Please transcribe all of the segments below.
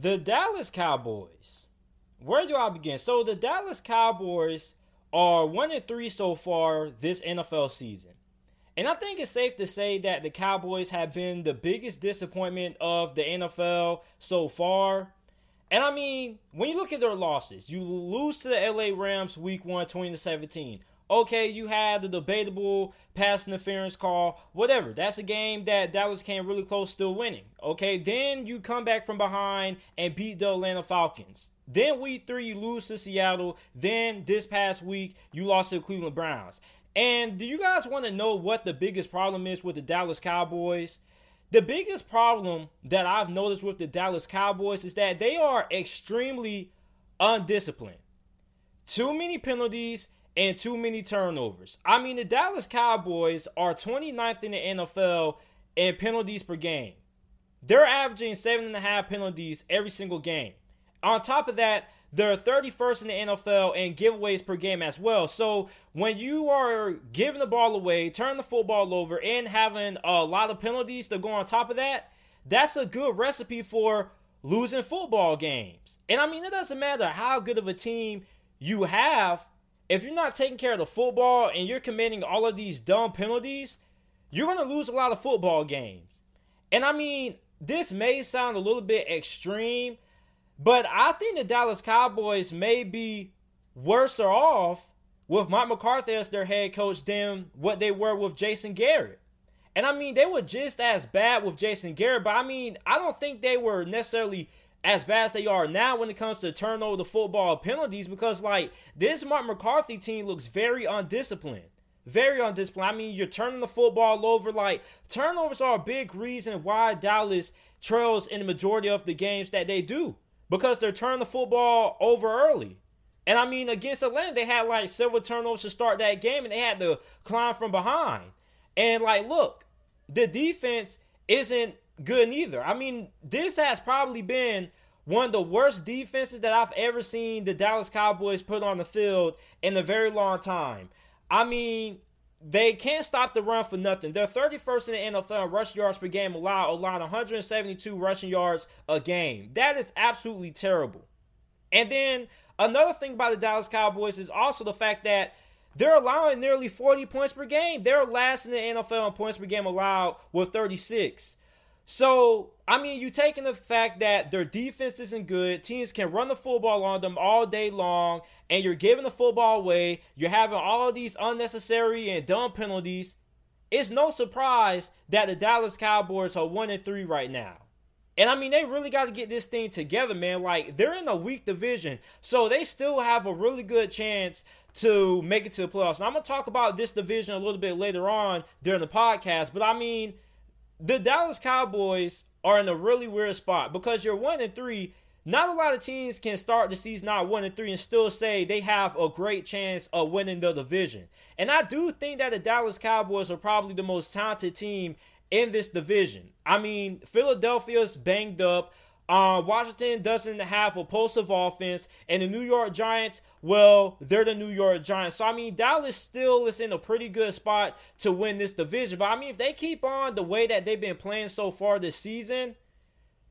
The Dallas Cowboys. Where do I begin? So the Dallas Cowboys are one and three so far this NFL season. And I think it's safe to say that the Cowboys have been the biggest disappointment of the NFL so far. And I mean, when you look at their losses, you lose to the LA Rams week 1 20 to 17. Okay, you had the debatable pass interference call, whatever. That's a game that Dallas came really close still winning. Okay, then you come back from behind and beat the Atlanta Falcons. Then week 3 you lose to Seattle. Then this past week you lost to the Cleveland Browns. And do you guys want to know what the biggest problem is with the Dallas Cowboys? The biggest problem that I've noticed with the Dallas Cowboys is that they are extremely undisciplined. Too many penalties and too many turnovers. I mean, the Dallas Cowboys are 29th in the NFL in penalties per game. They're averaging seven and a half penalties every single game. On top of that, they're 31st in the NFL in giveaways per game as well. So when you are giving the ball away, turning the football over, and having a lot of penalties to go on top of that, that's a good recipe for losing football games. And I mean, it doesn't matter how good of a team you have. If you're not taking care of the football and you're committing all of these dumb penalties, you're going to lose a lot of football games. And I mean, this may sound a little bit extreme, but I think the Dallas Cowboys may be worse off with Mike McCarthy as their head coach than what they were with Jason Garrett. And I mean, they were just as bad with Jason Garrett, but I mean, I don't think they were necessarily as bad as they are now when it comes to turnover the football penalties because, like, this Mark McCarthy team looks very undisciplined. Very undisciplined. I mean, you're turning the football over. Like, turnovers are a big reason why Dallas trails in the majority of the games that they do because they're turning the football over early. And I mean, against Atlanta, they had like several turnovers to start that game, and they had to climb from behind. And like, look, the defense isn't good neither. I mean, this has probably been one of the worst defenses that I've ever seen the Dallas Cowboys put on the field in a very long time. I mean, they can't stop the run for nothing. They're 31st in the NFL in rush yards per game allowed, allowing 172 rushing yards a game. That is absolutely terrible. And then another thing about the Dallas Cowboys is also the fact that they're allowing nearly 40 points per game. They're last in the NFL in points per game allowed with 36. So, I mean, you taking the fact that their defense isn't good, teams can run the football on them all day long, and you're giving the football away, you're having all these unnecessary and dumb penalties. It's no surprise that the Dallas Cowboys are 1 and 3 right now. And I mean, they really got to get this thing together, man. Like, they're in a weak division, so they still have a really good chance to make it to the playoffs. And I'm going to talk about this division a little bit later on during the podcast, but I mean, the Dallas Cowboys are in a really weird spot because you're one and three. Not a lot of teams can start the season out one and three and still say they have a great chance of winning the division. And I do think that the Dallas Cowboys are probably the most talented team in this division. I mean, Philadelphia's banged up. Uh, Washington doesn't have a pulsive offense, and the New York Giants, well, they're the New York Giants. So I mean, Dallas still is in a pretty good spot to win this division. But I mean, if they keep on the way that they've been playing so far this season,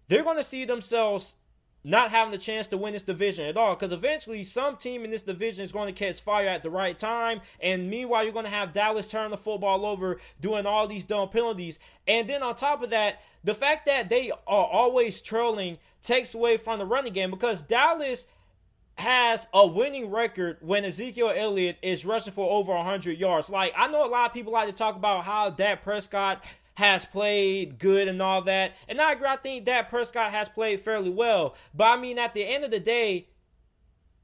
they're going to see themselves not having the chance to win this division at all. Because eventually, some team in this division is going to catch fire at the right time. And meanwhile, you're going to have Dallas turn the football over, doing all these dumb penalties. And then on top of that, the fact that they are always trailing takes away from the running game because Dallas has a winning record when Ezekiel Elliott is rushing for over 100 yards. Like, I know a lot of people like to talk about how Dak Prescott has played good and all that. And I agree, I think that Prescott has played fairly well. But I mean, at the end of the day,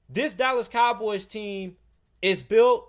this Dallas Cowboys team is built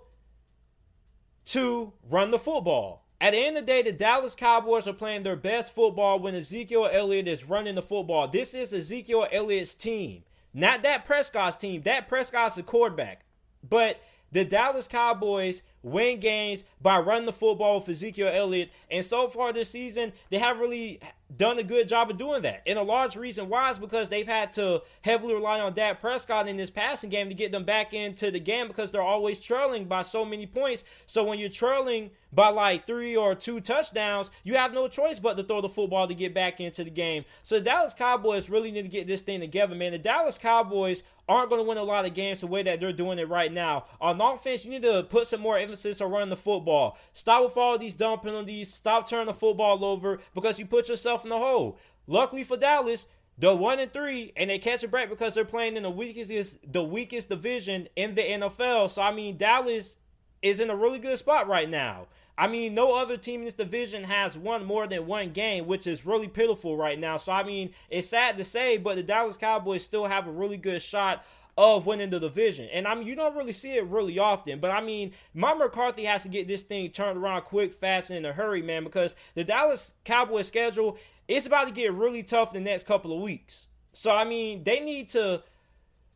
to run the football. At the end of the day, the Dallas Cowboys are playing their best football when Ezekiel Elliott is running the football. This is Ezekiel Elliott's team, not Dak Prescott's team. Dak Prescott's the quarterback. But the Dallas Cowboys win games by running the football with Ezekiel Elliott. And so far this season, they have really done a good job of doing that. And a large reason why is because they've had to heavily rely on Dak Prescott in this passing game to get them back into the game because they're always trailing by so many points. So when you're trailing by like three or two touchdowns, you have no choice but to throw the football to get back into the game. So the Dallas Cowboys really need to get this thing together, man. The Dallas Cowboys aren't going to win a lot of games the way that they're doing it right now. On offense, you need to put some more emphasis on running the football. Stop with all these dumb penalties. Stop turning the football over because you put yourself in the hole. Luckily for Dallas, they're one and three, and they catch a break because they're playing in the weakest the weakest division in the NFL. So I mean, Dallas is in a really good spot right now. I mean, no other team in this division has won more than one game, which is really pitiful right now. So I mean, it's sad to say, but the Dallas Cowboys still have a really good shot of winning the division. And I mean, you don't really see it really often, but I mean, Mike McCarthy has to get this thing turned around quick, fast, and in a hurry, man, because the Dallas Cowboys schedule is about to get really tough in the next couple of weeks. So, I mean, they need to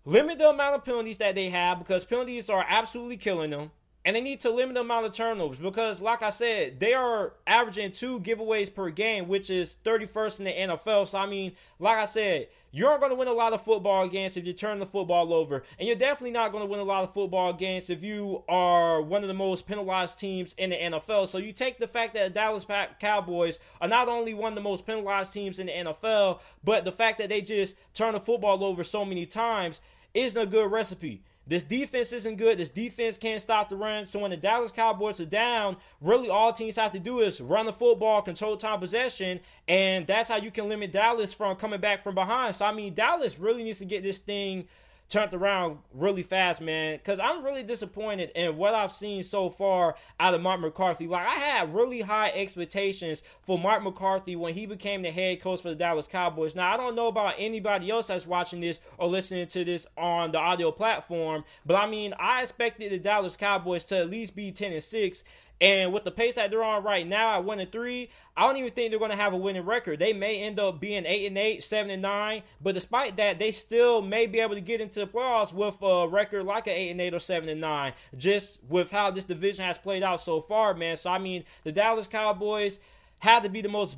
limit the amount of penalties that they have because penalties are absolutely killing them. And they need to limit the amount of turnovers because, like I said, they are averaging two giveaways per game, which is 31st in the NFL. So, I mean, like I said, you're going to win a lot of football games if you turn the football over. And you're definitely not going to win a lot of football games if you are one of the most penalized teams in the NFL. So, you take the fact that the Dallas Cowboys are not only one of the most penalized teams in the NFL, but the fact that they just turn the football over so many times isn't a good recipe. This defense isn't good. This defense can't stop the run. So when the Dallas Cowboys are down, really all teams have to do is run the football, control time possession, and that's how you can limit Dallas from coming back from behind. So I mean, Dallas really needs to get this thing turned around really fast, man. Because I'm really disappointed in what I've seen so far out of Mark McCarthy. Like, I had really high expectations for Mark McCarthy when he became the head coach for the Dallas Cowboys. Now, I don't know about anybody else that's watching this or listening to this on the audio platform, but I mean, I expected the Dallas Cowboys to at least be 10 and 6 and with the pace that they're on right now at one and three, I don't even think they're going to have a winning record. They may end up being eight and eight, seven and nine, but despite that, they still may be able to get into the playoffs with a record like an eight and eight or seven and nine. Just with how this division has played out so far, man. So I mean, the Dallas Cowboys have to be the most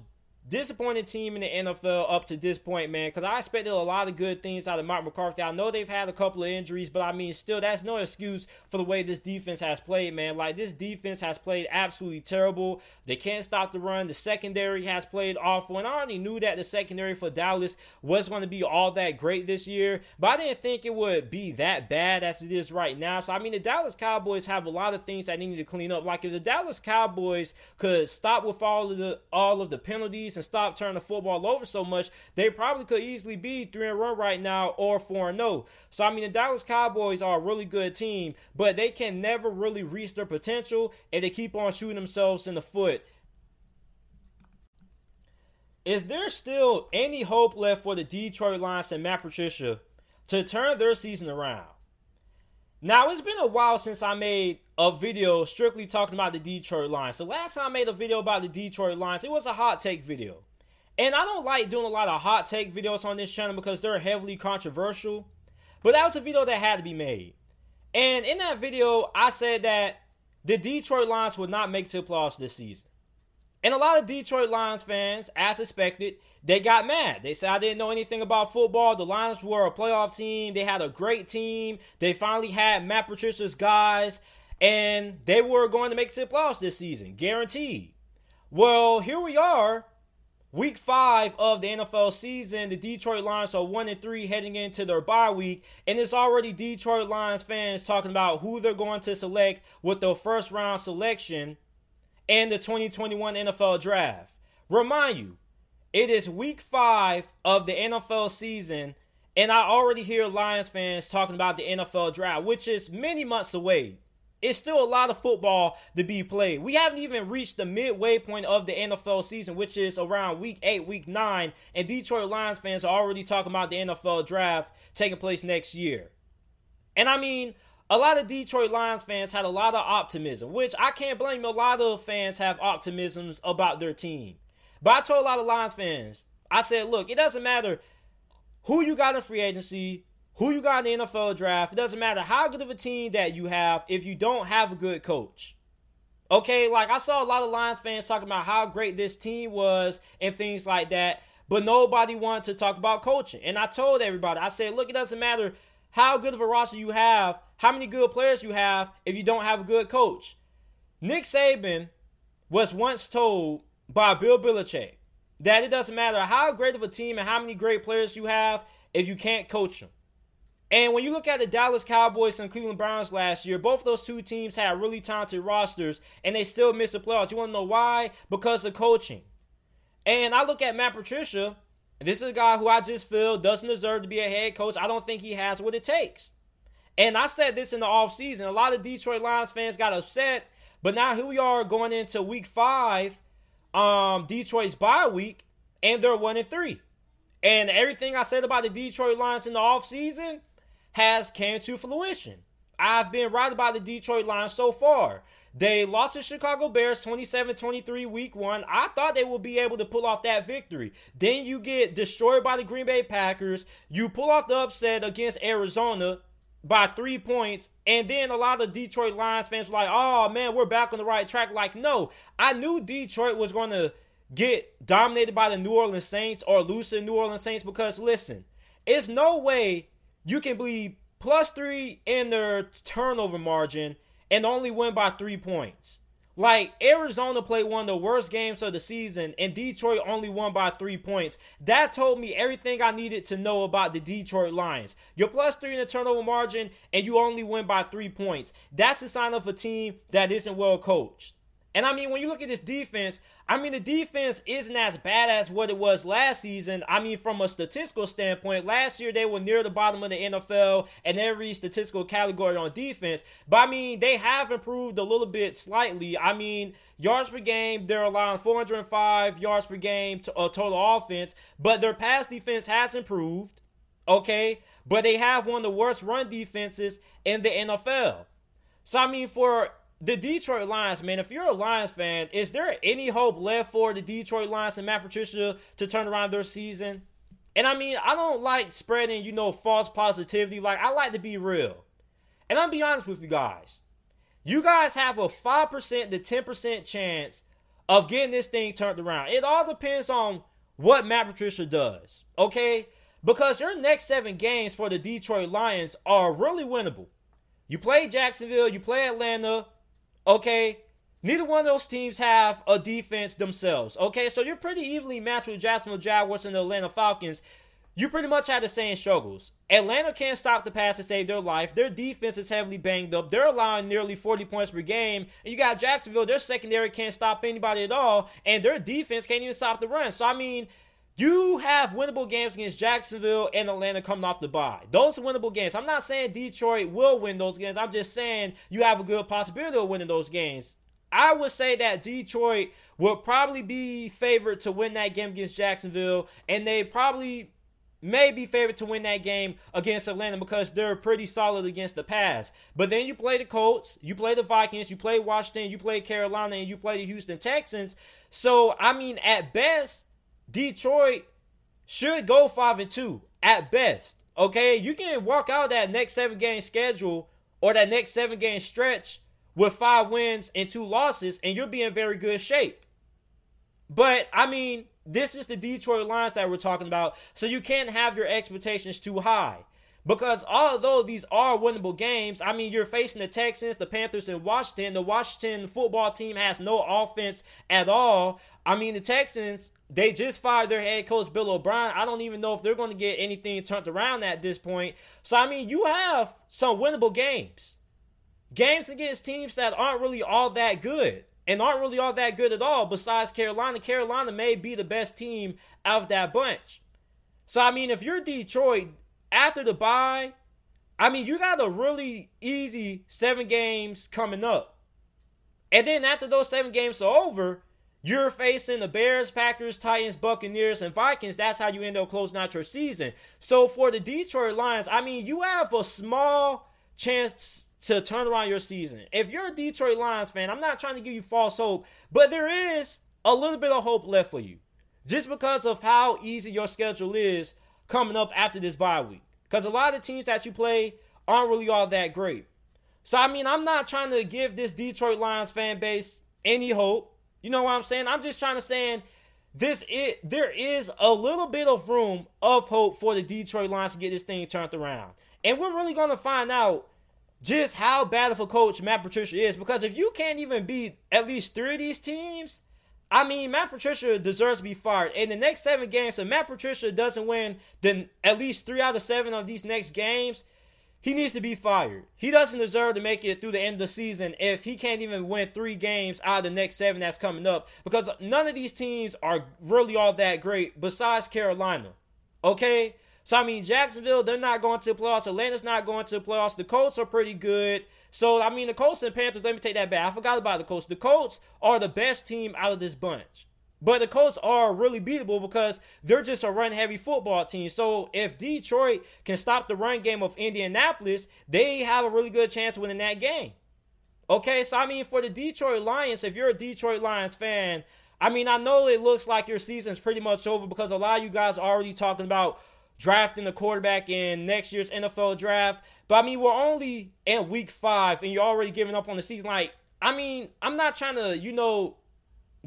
disappointing team in the NFL up to this point, man, because I expected a lot of good things out of Mark McCarthy. I know they've had a couple of injuries, but I mean, still, that's no excuse for the way this defense has played, man. Like, this defense has played absolutely terrible. They can't stop the run. The secondary has played awful, and I already knew that the secondary for Dallas was going to be all that great this year, but I didn't think it would be that bad as it is right now. So, I mean, the Dallas Cowboys have a lot of things that they need to clean up. Like, if the Dallas Cowboys could stop with all of the all of the penalties and stop turning the football over so much, they probably could easily be 3 and 1 right now or 4 and 0. So, I mean, the Dallas Cowboys are a really good team, but they can never really reach their potential and they keep on shooting themselves in the foot. Is there still any hope left for the Detroit Lions and Matt Patricia to turn their season around? Now, it's been a while since I made a video strictly talking about the Detroit Lions. The last time I made a video about the Detroit Lions, it was a hot take video. And I don't like doing a lot of hot take videos on this channel because they're heavily controversial. But that was a video that had to be made. And in that video, I said that the Detroit Lions would not make to the playoffs this season. And a lot of Detroit Lions fans, as expected, they got mad. They said I didn't know anything about football. The Lions were a playoff team. They had a great team. They finally had Matt Patricia's guys, and they were going to make it to the playoffs this season, guaranteed. Well, here we are, week five of the NFL season. The Detroit Lions are one and three heading into their bye week, and it's already Detroit Lions fans talking about who they're going to select with their first round selection and the 2021 NFL Draft. Remind you, it is week five of the NFL season, and I already hear Lions fans talking about the NFL Draft, which is many months away. It's still a lot of football to be played. We haven't even reached the midway point of the NFL season, which is around week eight, week nine, and Detroit Lions fans are already talking about the NFL draft taking place next year. And I mean, a lot of Detroit Lions fans had a lot of optimism, which I can't blame. A lot of fans have optimisms about their team. But I told a lot of Lions fans, I said, look, it doesn't matter who you got in free agency, who you got in the NFL draft. It doesn't matter how good of a team that you have if you don't have a good coach. Okay, like I saw a lot of Lions fans talking about how great this team was and things like that, but nobody wanted to talk about coaching. And I told everybody, I said, look, it doesn't matter how good of a roster you have, how many good players you have, if you don't have a good coach. Nick Saban was once told by Bill Belichick that it doesn't matter how great of a team and how many great players you have if you can't coach them. And when you look at the Dallas Cowboys and Cleveland Browns last year, both those two teams had really talented rosters and they still missed the playoffs. You want to know why? Because of coaching. And I look at Matt Patricia, and this is a guy who I just feel doesn't deserve to be a head coach. I don't think he has what it takes. And I said this in the offseason. A lot of Detroit Lions fans got upset, but now here we are going into week five, um, Detroit's bye week, and they're one and three. And everything I said about the Detroit Lions in the offseason has came to fruition. I've been right about the Detroit Lions so far. They lost to Chicago Bears 27-23 week 1. I thought they would be able to pull off that victory. Then you get destroyed by the Green Bay Packers. You pull off the upset against Arizona by 3 points. And then a lot of Detroit Lions fans were like, "Oh man, we're back on the right track." Like, no. I knew Detroit was going to get dominated by the New Orleans Saints or lose to the New Orleans Saints because listen, it's no way you can be plus three in their turnover margin and only win by three points. Like Arizona played one of the worst games of the season, and Detroit only won by three points. That told me everything I needed to know about the Detroit Lions. You're plus three in the turnover margin, and you only win by three points. That's a sign of a team that isn't well coached. And I mean, when you look at this defense, I mean, the defense isn't as bad as what it was last season. I mean, from a statistical standpoint, last year they were near the bottom of the NFL in every statistical category on defense. But I mean, they have improved a little bit slightly. I mean, yards per game, they're allowing 405 yards per game to a uh, total offense, but their pass defense has improved. Okay, but they have one of the worst run defenses in the NFL. So I mean, for the Detroit Lions, man, if you're a Lions fan, is there any hope left for the Detroit Lions and Matt Patricia to turn around their season? And I mean, I don't like spreading, you know, false positivity. Like, I like to be real. And I'll be honest with you guys. You guys have a 5% to 10% chance of getting this thing turned around. It all depends on what Matt Patricia does, okay? Because your next seven games for the Detroit Lions are really winnable. You play Jacksonville, you play Atlanta, Okay? Neither one of those teams have a defense themselves. Okay, so you're pretty evenly matched with Jacksonville Jaguars and the Atlanta Falcons. You pretty much have the same struggles. Atlanta can't stop the pass to save their life. Their defense is heavily banged up. They're allowing nearly 40 points per game. And you got Jacksonville, their secondary can't stop anybody at all. And their defense can't even stop the run. So, I mean, you have winnable games against Jacksonville and Atlanta coming off the bye. Those are winnable games. I'm not saying Detroit will win those games. I'm just saying you have a good possibility of winning those games. I would say that Detroit will probably be favored to win that game against Jacksonville, and they probably may be favored to win that game against Atlanta because they're pretty solid against the pass. But then you play the Colts, you play the Vikings, you play Washington, you play Carolina, and you play the Houston Texans. So, I mean, at best, Detroit should go five and two at best. Okay, you can walk out that next seven game schedule or that next seven game stretch with five wins and two losses, and you'll be in very good shape. But I mean, this is the Detroit Lions that we're talking about, so you can't have your expectations too high. Because although these are winnable games, I mean, you're facing the Texans, the Panthers, and Washington. The Washington football team has no offense at all. I mean, the Texans, they just fired their head coach, Bill O'Brien. I don't even know if they're going to get anything turned around at this point. So, I mean, you have some winnable games. Games against teams that aren't really all that good and aren't really all that good at all, besides Carolina. Carolina may be the best team out of that bunch. So, I mean, if you're Detroit, after the bye, I mean, you got a really easy seven games coming up. And then after those seven games are over, you're facing the Bears, Packers, Titans, Buccaneers, and Vikings. That's how you end up closing out your season. So for the Detroit Lions, I mean, you have a small chance to turn around your season. If you're a Detroit Lions fan, I'm not trying to give you false hope, but there is a little bit of hope left for you. Just because of how easy your schedule is coming up after this bye week. Because a lot of teams that you play aren't really all that great. So I mean, I'm not trying to give this Detroit Lions fan base any hope. You know what I'm saying? I'm just trying to saying this it there is a little bit of room of hope for the Detroit Lions to get this thing turned around. And we're really going to find out just how bad of a coach Matt Patricia is because if you can't even beat at least 3 of these teams, I mean, Matt Patricia deserves to be fired. In the next seven games, if Matt Patricia doesn't win then at least three out of seven of these next games, he needs to be fired. He doesn't deserve to make it through the end of the season if he can't even win three games out of the next seven that's coming up because none of these teams are really all that great besides Carolina. Okay? So, I mean, Jacksonville, they're not going to the playoffs. Atlanta's not going to the playoffs. The Colts are pretty good. So, I mean, the Colts and Panthers, let me take that back. I forgot about the Colts. The Colts are the best team out of this bunch. But the Colts are really beatable because they're just a run heavy football team. So if Detroit can stop the run game of Indianapolis, they have a really good chance of winning that game. Okay, so I mean, for the Detroit Lions, if you're a Detroit Lions fan, I mean, I know it looks like your season's pretty much over because a lot of you guys are already talking about drafting a quarterback in next year's NFL draft. But I mean, we're only in week five and you're already giving up on the season. Like, I mean, I'm not trying to, you know,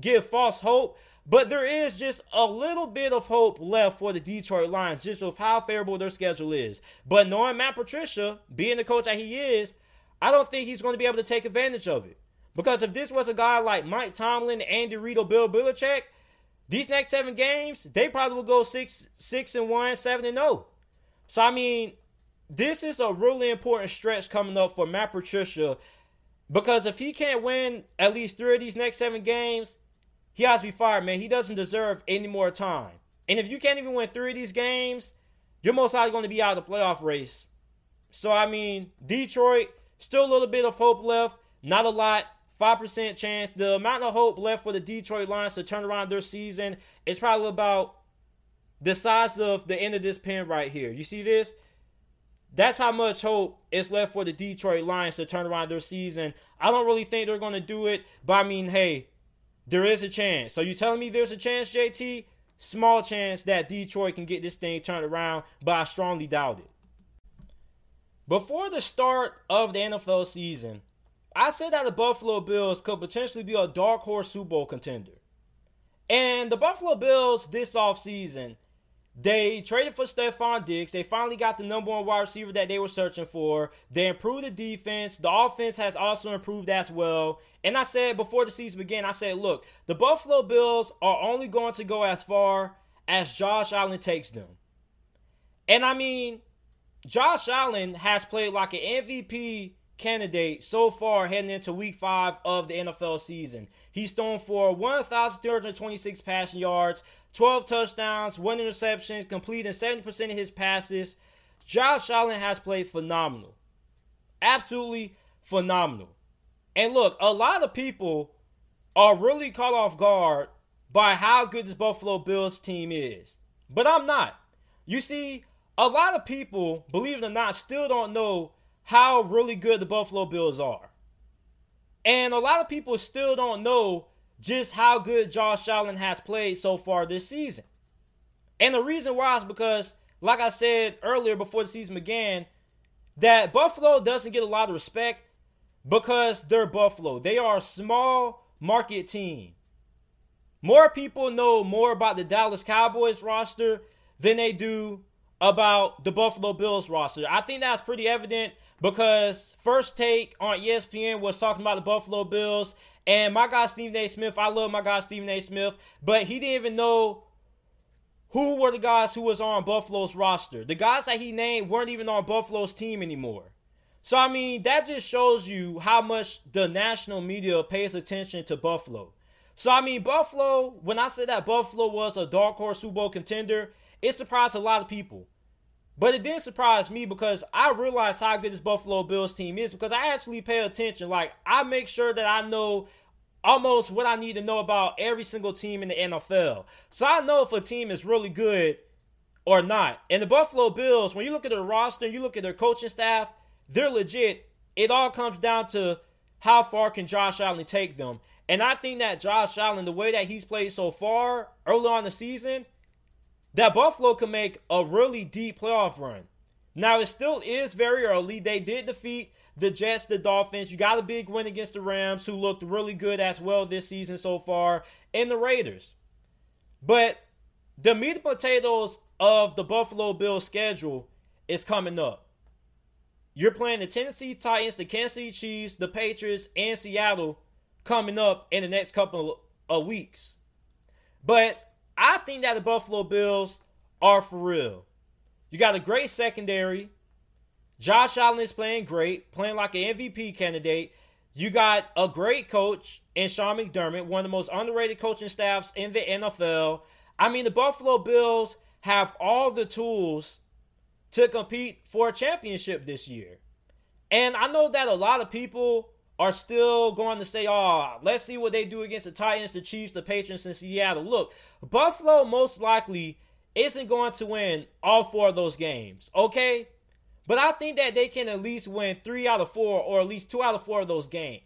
give false hope, but there is just a little bit of hope left for the Detroit Lions, just with how favorable their schedule is. But knowing Matt Patricia, being the coach that he is, I don't think he's going to be able to take advantage of it. Because if this was a guy like Mike Tomlin, Andy Reid, or Bill Belichick, these next seven games, they probably will go six, six and one, seven and zero. Oh. So I mean, this is a really important stretch coming up for Matt Patricia because if he can't win at least three of these next seven games, he has to be fired, man. He doesn't deserve any more time. And if you can't even win three of these games, you're most likely going to be out of the playoff race. So, I mean, Detroit, still a little bit of hope left. Not a lot. 5% chance. The amount of hope left for the Detroit Lions to turn around their season is probably about the size of the end of this pen right here. You see this? That's how much hope is left for the Detroit Lions to turn around their season. I don't really think they're going to do it, but I mean, hey, there is a chance. So you telling me there's a chance, JT? Small chance that Detroit can get this thing turned around, but I strongly doubt it. Before the start of the NFL season, I said that the Buffalo Bills could potentially be a dark horse Super Bowl contender. And the Buffalo Bills this offseason they traded for Stefon Diggs. They finally got the number one wide receiver that they were searching for. They improved the defense. The offense has also improved as well. And I said before the season began, I said, look, the Buffalo Bills are only going to go as far as Josh Allen takes them. And I mean, Josh Allen has played like an MVP candidate so far heading into week five of the NFL season. He's thrown for 1,326 passing yards, 12 touchdowns, one interception, completing 70% of his passes. Josh Allen has played phenomenal. Absolutely phenomenal. And look, a lot of people are really caught off guard by how good this Buffalo Bills team is. But I'm not. You see, a lot of people, believe it or not, still don't know how really good the Buffalo Bills are. And a lot of people still don't know just how good Josh Allen has played so far this season. And the reason why is because, like I said earlier before the season began, that Buffalo doesn't get a lot of respect because they're Buffalo. They are a small market team. More people know more about the Dallas Cowboys roster than they do about the Buffalo Bills roster. I think that's pretty evident because First Take on ESPN was talking about the Buffalo Bills and my guy Stephen A. Smith. I love my guy Stephen A. Smith, but he didn't even know who were the guys who was on Buffalo's roster. The guys that he named weren't even on Buffalo's team anymore. So I mean, that just shows you how much the national media pays attention to Buffalo. So I mean, Buffalo, when I said that Buffalo was a dark horse Super Bowl contender, it surprised a lot of people. But it didn't surprise me because I realized how good this Buffalo Bills team is because I actually pay attention. Like, I make sure that I know almost what I need to know about every single team in the NFL. So I know if a team is really good or not. And the Buffalo Bills, when you look at their roster, you look at their coaching staff, they're legit. It all comes down to how far can Josh Allen take them. And I think that Josh Allen, the way that he's played so far early on the season, that Buffalo can make a really deep playoff run. Now, it still is very early. They did defeat the Jets, the Dolphins. You got a big win against the Rams, who looked really good as well this season so far, and the Raiders. But the meat and potatoes of the Buffalo Bills schedule is coming up. You're playing the Tennessee Titans, the Kansas City Chiefs, the Patriots, and Seattle coming up in the next couple of weeks. But I think that the Buffalo Bills are for real. You got a great secondary. Josh Allen is playing great, playing like an MVP candidate. You got a great coach in Sean McDermott, one of the most underrated coaching staffs in the NFL. I mean, the Buffalo Bills have all the tools to compete for a championship this year. And I know that a lot of people are still going to say, oh, let's see what they do against the Titans, the Chiefs, the Patriots, and Seattle. Look, Buffalo most likely isn't going to win all four of those games, okay? But I think that they can at least win three out of four or at least two out of four of those games.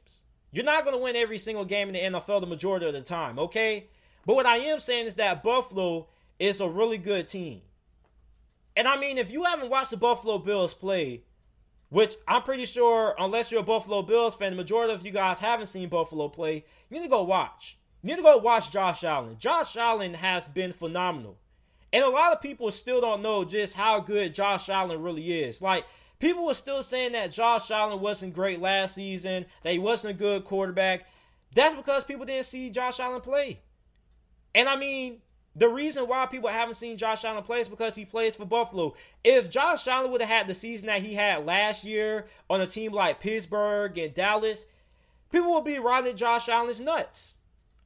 You're not going to win every single game in the NFL the majority of the time, okay? But what I am saying is that Buffalo is a really good team. And I mean, if you haven't watched the Buffalo Bills play, which I'm pretty sure, unless you're a Buffalo Bills fan, the majority of you guys haven't seen Buffalo play, you need to go watch. You need to go watch Josh Allen. Josh Allen has been phenomenal. And a lot of people still don't know just how good Josh Allen really is. Like, people were still saying that Josh Allen wasn't great last season, that he wasn't a good quarterback. That's because people didn't see Josh Allen play. And I mean, the reason why people haven't seen Josh Allen play is because he plays for Buffalo. If Josh Allen would have had the season that he had last year on a team like Pittsburgh and Dallas, people would be riding Josh Allen's nuts.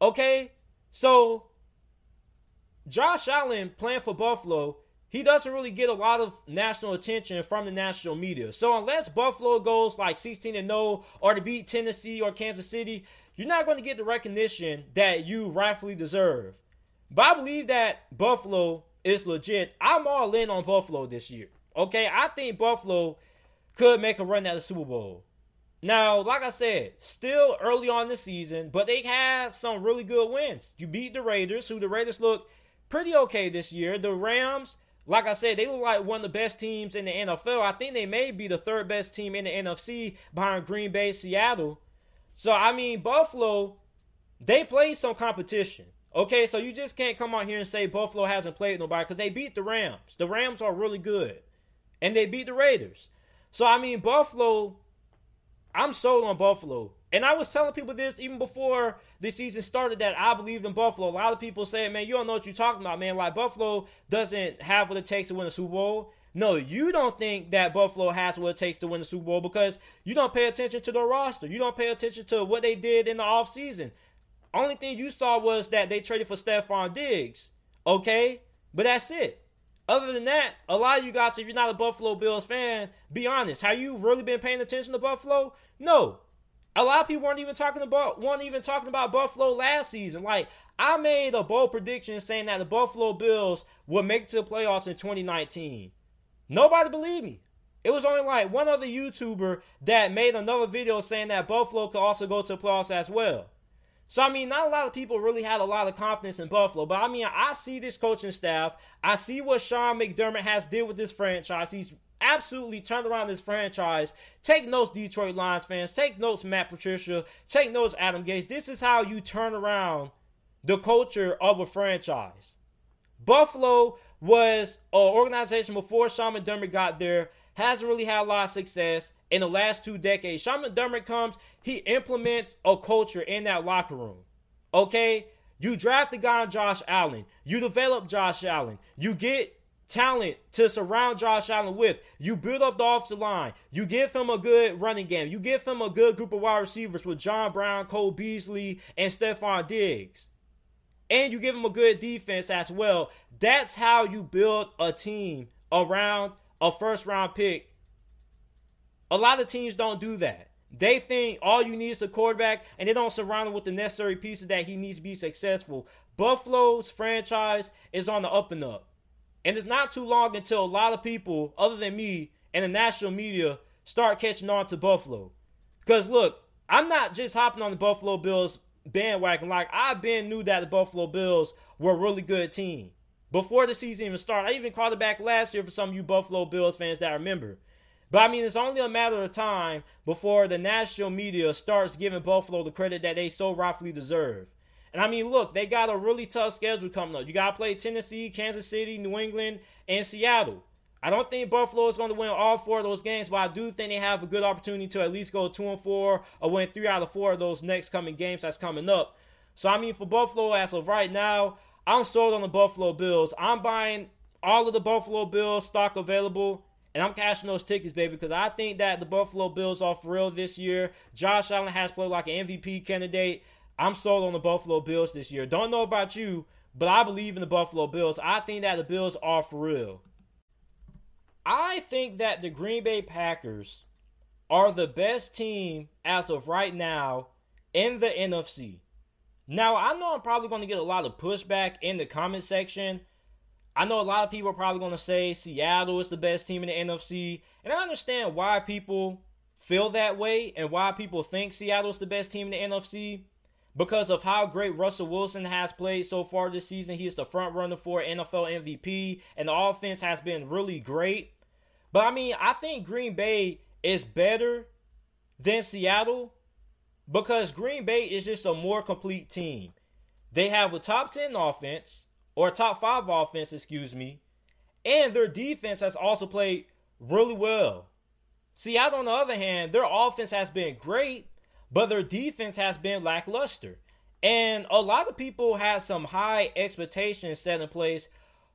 Okay? So, Josh Allen playing for Buffalo, he doesn't really get a lot of national attention from the national media. So, unless Buffalo goes like 16 and 0 or to beat Tennessee or Kansas City, you're not going to get the recognition that you rightfully deserve. But I believe that Buffalo is legit. I'm all in on Buffalo this year. Okay, I think Buffalo could make a run at the Super Bowl. Now, like I said, still early on the season, but they had some really good wins. You beat the Raiders, who the Raiders look pretty okay this year. The Rams, like I said, they look like one of the best teams in the NFL. I think they may be the third best team in the NFC behind Green Bay, Seattle. So, I mean, Buffalo, they play some competition. Okay, so you just can't come out here and say Buffalo hasn't played nobody because they beat the Rams. The Rams are really good. And they beat the Raiders. So, I mean, Buffalo, I'm sold on Buffalo. And I was telling people this even before the season started that I believe in Buffalo. A lot of people say, man, you don't know what you're talking about, man. Like, Buffalo doesn't have what it takes to win a Super Bowl. No, you don't think that Buffalo has what it takes to win the Super Bowl because you don't pay attention to their roster. You don't pay attention to what they did in the offseason. Only thing you saw was that they traded for Stefon Diggs. Okay? But that's it. Other than that, a lot of you guys, if you're not a Buffalo Bills fan, be honest. Have you really been paying attention to Buffalo? No. A lot of people weren't even talking about weren't even talking about Buffalo last season. Like I made a bold prediction saying that the Buffalo Bills would make it to the playoffs in 2019. Nobody believed me. It was only like one other YouTuber that made another video saying that Buffalo could also go to the playoffs as well. So I mean, not a lot of people really had a lot of confidence in Buffalo, but I mean, I see this coaching staff. I see what Sean McDermott has did with this franchise. He's absolutely turned around this franchise. Take notes, Detroit Lions fans. Take notes, Matt Patricia. Take notes, Adam Gase. This is how you turn around the culture of a franchise. Buffalo was an organization before Sean McDermott got there. Hasn't really had a lot of success in the last two decades. Sean McDermott comes, he implements a culture in that locker room. Okay? You draft the guy Josh Allen. You develop Josh Allen. You get talent to surround Josh Allen with. You build up the offensive line. You give him a good running game. You give him a good group of wide receivers with John Brown, Cole Beasley, and Stefon Diggs. And you give him a good defense as well. That's how you build a team around a first round pick a lot of teams don't do that. They think all you need is a quarterback, and they don't surround him with the necessary pieces that he needs to be successful. Buffalo's franchise is on the up and up. And it's not too long until a lot of people, other than me and the national media, start catching on to Buffalo. Because look, I'm not just hopping on the Buffalo Bills bandwagon. Like I've been knew that the Buffalo Bills were a really good team. before the season even started. I even called it back last year for some of you Buffalo Bills fans that I remember. But I mean, it's only a matter of time before the national media starts giving Buffalo the credit that they so rightfully deserve. And I mean, look, they got a really tough schedule coming up. You got to play Tennessee, Kansas City, New England, and Seattle. I don't think Buffalo is going to win all four of those games, but I do think they have a good opportunity to at least go two and four or win three out of four of those next coming games that's coming up. So I mean, for Buffalo, as of right now, I'm sold on the Buffalo Bills. I'm buying all of the Buffalo Bills stock available. And I'm cashing those tickets, baby, because I think that the Buffalo Bills are for real this year. Josh Allen has played like an MVP candidate. I'm sold on the Buffalo Bills this year. Don't know about you, but I believe in the Buffalo Bills. I think that the Bills are for real. I think that the Green Bay Packers are the best team as of right now in the NFC. Now, I know I'm probably going to get a lot of pushback in the comment section. I know a lot of people are probably going to say Seattle is the best team in the NFC, and I understand why people feel that way and why people think Seattle is the best team in the NFC because of how great Russell Wilson has played so far this season. He is the front runner for NFL MVP, and the offense has been really great. But I mean, I think Green Bay is better than Seattle because Green Bay is just a more complete team. They have a top 10 offense, or top 5 offense, excuse me, and their defense has also played really well. Seattle, on the other hand, their offense has been great, but their defense has been lackluster. And a lot of people had some high expectations set in place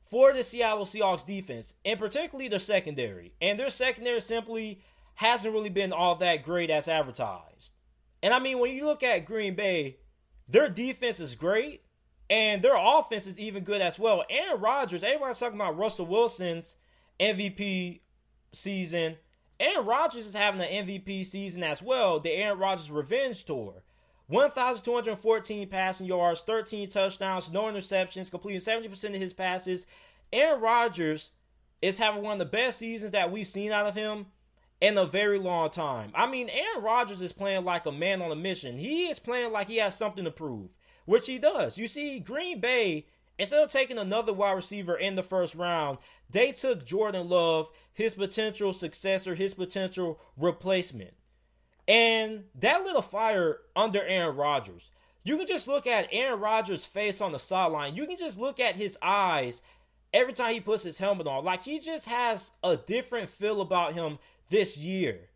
for the Seattle Seahawks defense, and particularly their secondary. And their secondary simply hasn't really been all that great as advertised. And I mean, when you look at Green Bay, their defense is great, and their offense is even good as well. Aaron Rodgers, everyone's talking about Russell Wilson's MVP season Aaron Rodgers is having an MVP season as well, the Aaron Rodgers Revenge Tour. 1,214 passing yards, 13 touchdowns, no interceptions, completing 70% of his passes. Aaron Rodgers is having one of the best seasons that we've seen out of him in a very long time. I mean, Aaron Rodgers is playing like a man on a mission. He is playing like he has something to prove, which he does. You see, Green Bay Instead of taking another wide receiver in the first round, they took Jordan Love, his potential successor, his potential replacement. And that lit a fire under Aaron Rodgers. You can just look at Aaron Rodgers' face on the sideline. You can just look at his eyes every time he puts his helmet on. Like he just has a different feel about him this year.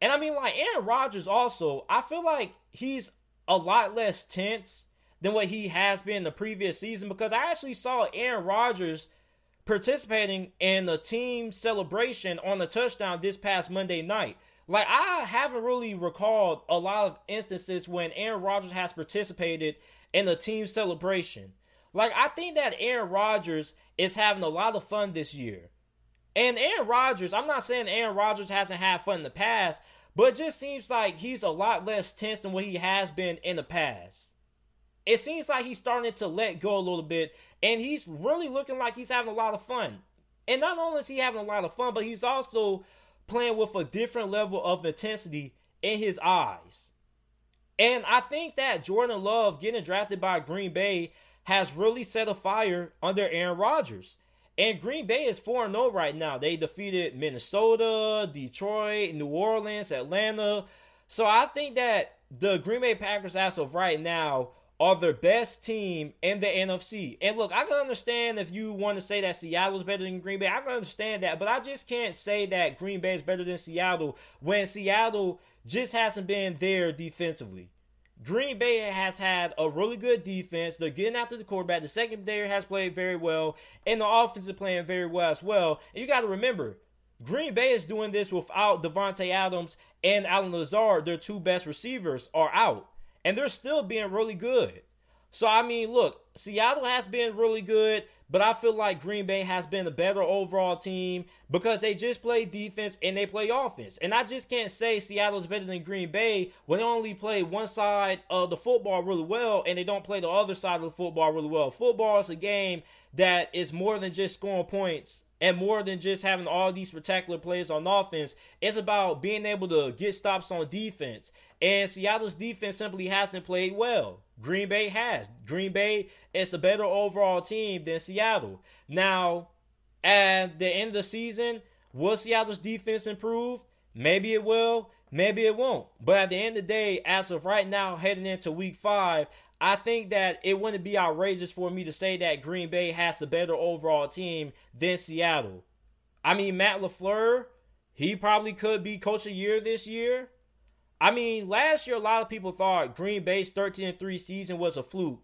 And I mean, like Aaron Rodgers also, I feel like he's a lot less tense than what he has been the previous season because I actually saw Aaron Rodgers participating in the team celebration on the touchdown this past Monday night. Like I haven't really recalled a lot of instances when Aaron Rodgers has participated in the team celebration. Like I think that Aaron Rodgers is having a lot of fun this year. And Aaron Rodgers, I'm not saying Aaron Rodgers hasn't had fun in the past, but it just seems like he's a lot less tense than what he has been in the past it seems like he's starting to let go a little bit, and he's really looking like he's having a lot of fun. And not only is he having a lot of fun, but he's also playing with a different level of intensity in his eyes. And I think that Jordan Love getting drafted by Green Bay has really set a fire under Aaron Rodgers. And Green Bay is 4 0 right now. They defeated Minnesota, Detroit, New Orleans, Atlanta. So I think that the Green Bay Packers, as of right now, are the best team in the NFC. And look, I can understand if you want to say that Seattle's better than Green Bay. I can understand that, but I just can't say that Green Bay is better than Seattle when Seattle just hasn't been there defensively. Green Bay has had a really good defense. They're getting after the quarterback. The secondary has played very well, and the offense is playing very well as well. And you got to remember, Green Bay is doing this without Davante Adams and Allen Lazard. Their two best receivers are out and they're still being really good. So I mean, look, Seattle has been really good, but I feel like Green Bay has been a better overall team because they just play defense and they play offense. And I just can't say Seattle's better than Green Bay when they only play one side of the football really well and they don't play the other side of the football really well. Football is a game that is more than just scoring points And more than just having all these spectacular plays on offense, it's about being able to get stops on defense. And Seattle's defense simply hasn't played well. Green Bay has. Green Bay is the better overall team than Seattle. Now, at the end of the season, will Seattle's defense improve? Maybe it will, maybe it won't. But at the end of the day, as of right now, heading into week five, I think that it wouldn't be outrageous for me to say that Green Bay has the better overall team than Seattle. I mean, Matt LaFleur, he probably could be coach of the year this year. I mean, last year a lot of people thought Green Bay's 13 3 season was a fluke.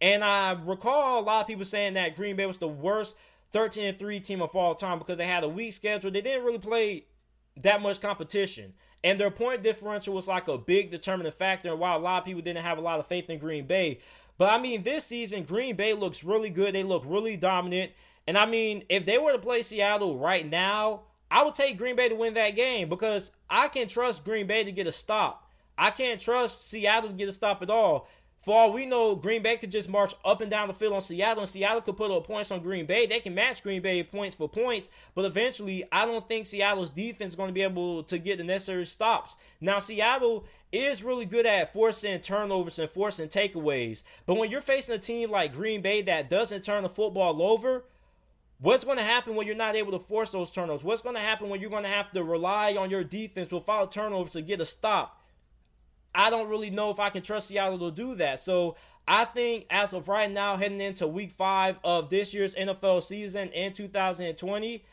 And I recall a lot of people saying that Green Bay was the worst 13 3 team of all time because they had a weak schedule. They didn't really play that much competition. And their point differential was like a big determining factor. And while a lot of people didn't have a lot of faith in Green Bay, but I mean, this season, Green Bay looks really good. They look really dominant. And I mean, if they were to play Seattle right now, I would take Green Bay to win that game because I can trust Green Bay to get a stop. I can't trust Seattle to get a stop at all. For all we know, Green Bay could just march up and down the field on Seattle, and Seattle could put up points on Green Bay. They can match Green Bay points for points, but eventually, I don't think Seattle's defense is going to be able to get the necessary stops. Now, Seattle is really good at forcing turnovers and forcing takeaways, but when you're facing a team like Green Bay that doesn't turn the football over, What's going to happen when you're not able to force those turnovers? What's going to happen when you're going to have to rely on your defense without turnovers to get a stop? I don't really know if I can trust Seattle to do that. So I think as of right now, heading into week five of this year's NFL season in 2020,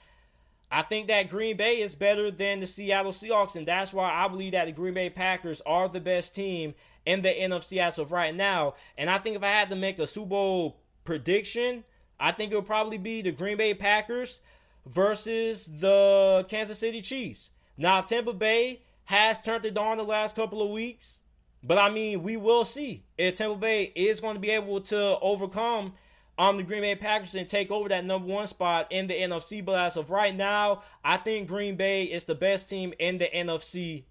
I think that Green Bay is better than the Seattle Seahawks, and that's why I believe that the Green Bay Packers are the best team in the NFC as of right now. And I think if I had to make a Super Bowl prediction, I think it would probably be the Green Bay Packers versus the Kansas City Chiefs. Now, Tampa Bay has turned it on the last couple of weeks. But I mean, we will see if Tampa Bay is going to be able to overcome um, the Green Bay Packers and take over that number one spot in the NFC. But as of right now, I think Green Bay is the best team in the NFC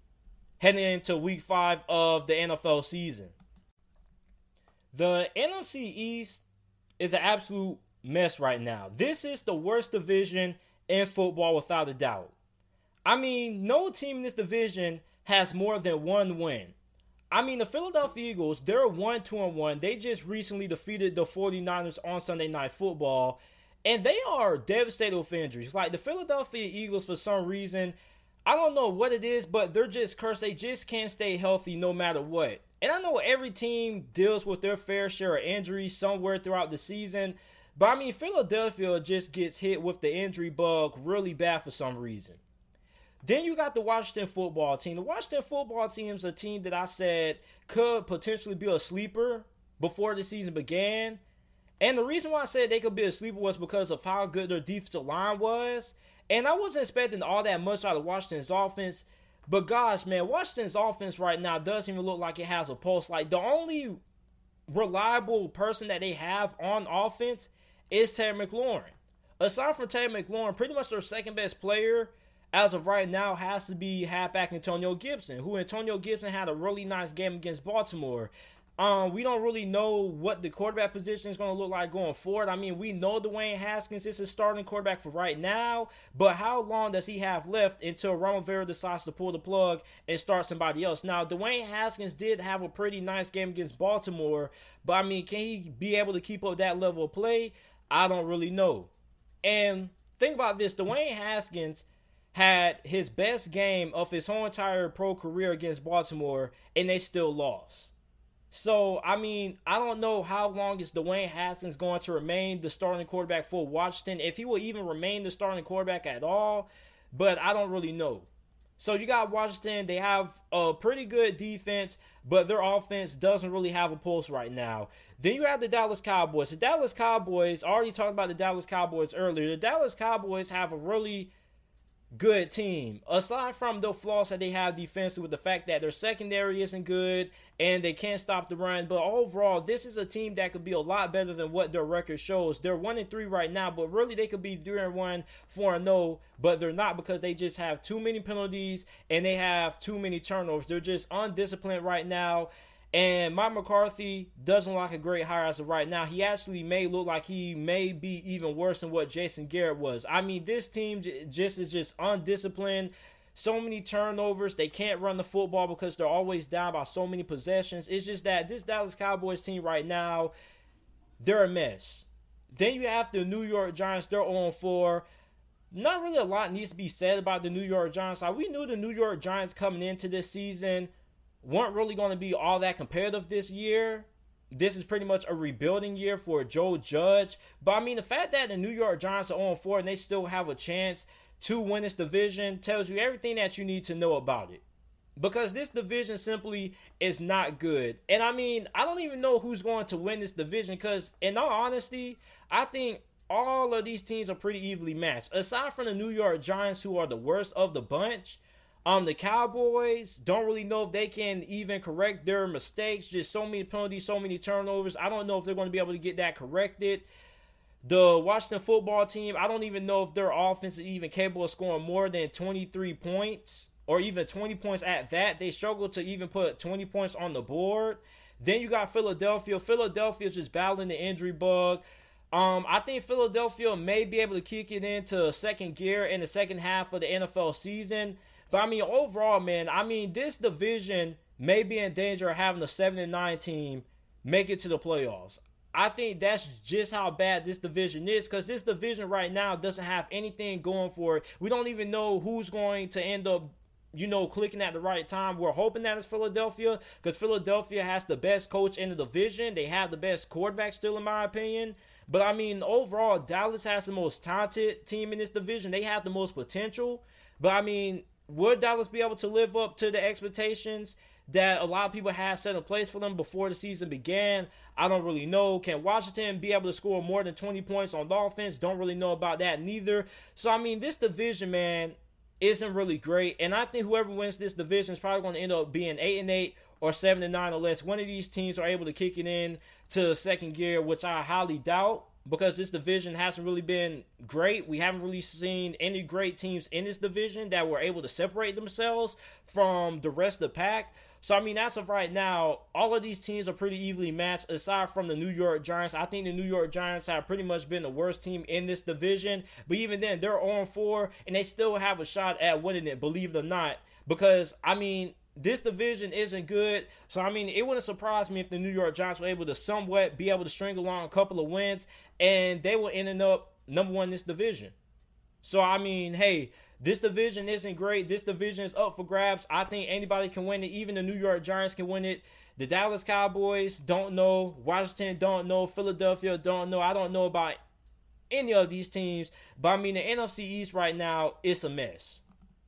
heading into week five of the NFL season. The NFC East is an absolute mess right now. This is the worst division in football without a doubt. I mean, no team in this division has more than one win. I mean, the Philadelphia Eagles, they're 1 2 and 1. They just recently defeated the 49ers on Sunday Night Football, and they are devastated with injuries. Like the Philadelphia Eagles, for some reason, I don't know what it is, but they're just cursed. They just can't stay healthy no matter what. And I know every team deals with their fair share of injuries somewhere throughout the season, but I mean, Philadelphia just gets hit with the injury bug really bad for some reason. Then you got the Washington football team. The Washington football team is a team that I said could potentially be a sleeper before the season began. And the reason why I said they could be a sleeper was because of how good their defensive line was. And I wasn't expecting all that much out of Washington's offense. But gosh, man, Washington's offense right now doesn't even look like it has a pulse. Like the only reliable person that they have on offense is Terry McLaurin. Aside from Terry McLaurin, pretty much their second best player as of right now has to be halfback Antonio Gibson, who Antonio Gibson had a really nice game against Baltimore. Um, we don't really know what the quarterback position is going to look like going forward. I mean, we know Dwayne Haskins is a starting quarterback for right now, but how long does he have left until Ron Rivera decides to pull the plug and start somebody else? Now, Dwayne Haskins did have a pretty nice game against Baltimore, but I mean, can he be able to keep up that level of play? I don't really know. And think about this Dwayne Haskins had his best game of his whole entire pro career against Baltimore, and they still lost. So, I mean, I don't know how long is Dwayne Haskins going to remain the starting quarterback for Washington, if he will even remain the starting quarterback at all, but I don't really know. So you got Washington, they have a pretty good defense, but their offense doesn't really have a pulse right now. Then you have the Dallas Cowboys. The Dallas Cowboys, I already talked about the Dallas Cowboys earlier. The Dallas Cowboys have a really good team. Aside from the flaws that they have defensively with the fact that their secondary isn't good and they can't stop the run, but overall, this is a team that could be a lot better than what their record shows. They're one and three right now, but really they could be three and one, four and no, oh, but they're not because they just have too many penalties and they have too many turnovers. They're just undisciplined right now. And Mike McCarthy doesn't look like a great hire as of right now. He actually may look like he may be even worse than what Jason Garrett was. I mean, this team just is just undisciplined. So many turnovers. They can't run the football because they're always down by so many possessions. It's just that this Dallas Cowboys team right now, they're a mess. Then you have the New York Giants. They're on 4 not really a lot needs to be said about the New York Giants. Like we knew the New York Giants coming into this season weren't really going to be all that competitive this year. This is pretty much a rebuilding year for Joe Judge. But I mean, the fact that the New York Giants are on 4 and they still have a chance to win this division tells you everything that you need to know about it. Because this division simply is not good. And I mean, I don't even know who's going to win this division because, in all honesty, I think all of these teams are pretty evenly matched. Aside from the New York Giants, who are the worst of the bunch, um, the Cowboys don't really know if they can even correct their mistakes. Just so many penalties, so many turnovers. I don't know if they're going to be able to get that corrected. The Washington football team, I don't even know if their offense is even capable of scoring more than 23 points or even 20 points at that. They struggle to even put 20 points on the board. Then you got Philadelphia. Philadelphia just battling the injury bug. Um, I think Philadelphia may be able to kick it into second gear in the second half of the NFL season. But I mean, overall, man, I mean, this division may be in danger of having a seven and nine team make it to the playoffs. I think that's just how bad this division is because this division right now doesn't have anything going for it. We don't even know who's going to end up you know, clicking at the right time. We're hoping that it's Philadelphia because Philadelphia has the best coach in the division. They have the best quarterback still, in my opinion. But I mean, overall, Dallas has the most talented team in this division. They have the most potential. But I mean, would Dallas be able to live up to the expectations that a lot of people had set in place for them before the season began? I don't really know. Can Washington be able to score more than 20 points on the offense? Don't really know about that neither. So, I mean, this division, man, isn't really great. And I think whoever wins this division is probably going to end up being 8 and 8 or 7 and 9 or less. One of these teams are able to kick it in to the second gear, which I highly doubt because this division hasn't really been great. We haven't really seen any great teams in this division that were able to separate themselves from the rest of the pack. So I mean, as of right now, all of these teams are pretty evenly matched. Aside from the New York Giants, I think the New York Giants have pretty much been the worst team in this division. But even then, they're on four, and they still have a shot at winning it. Believe it or not, because I mean, this division isn't good. So I mean, it wouldn't surprise me if the New York Giants were able to somewhat be able to string along a couple of wins, and they will end up number one in this division. So I mean, hey, this division isn't great. This division is up for grabs. I think anybody can win it. Even the New York Giants can win it. The Dallas Cowboys don't know. Washington don't know. Philadelphia don't know. I don't know about any of these teams. But I mean, the NFC East right now, it's a mess.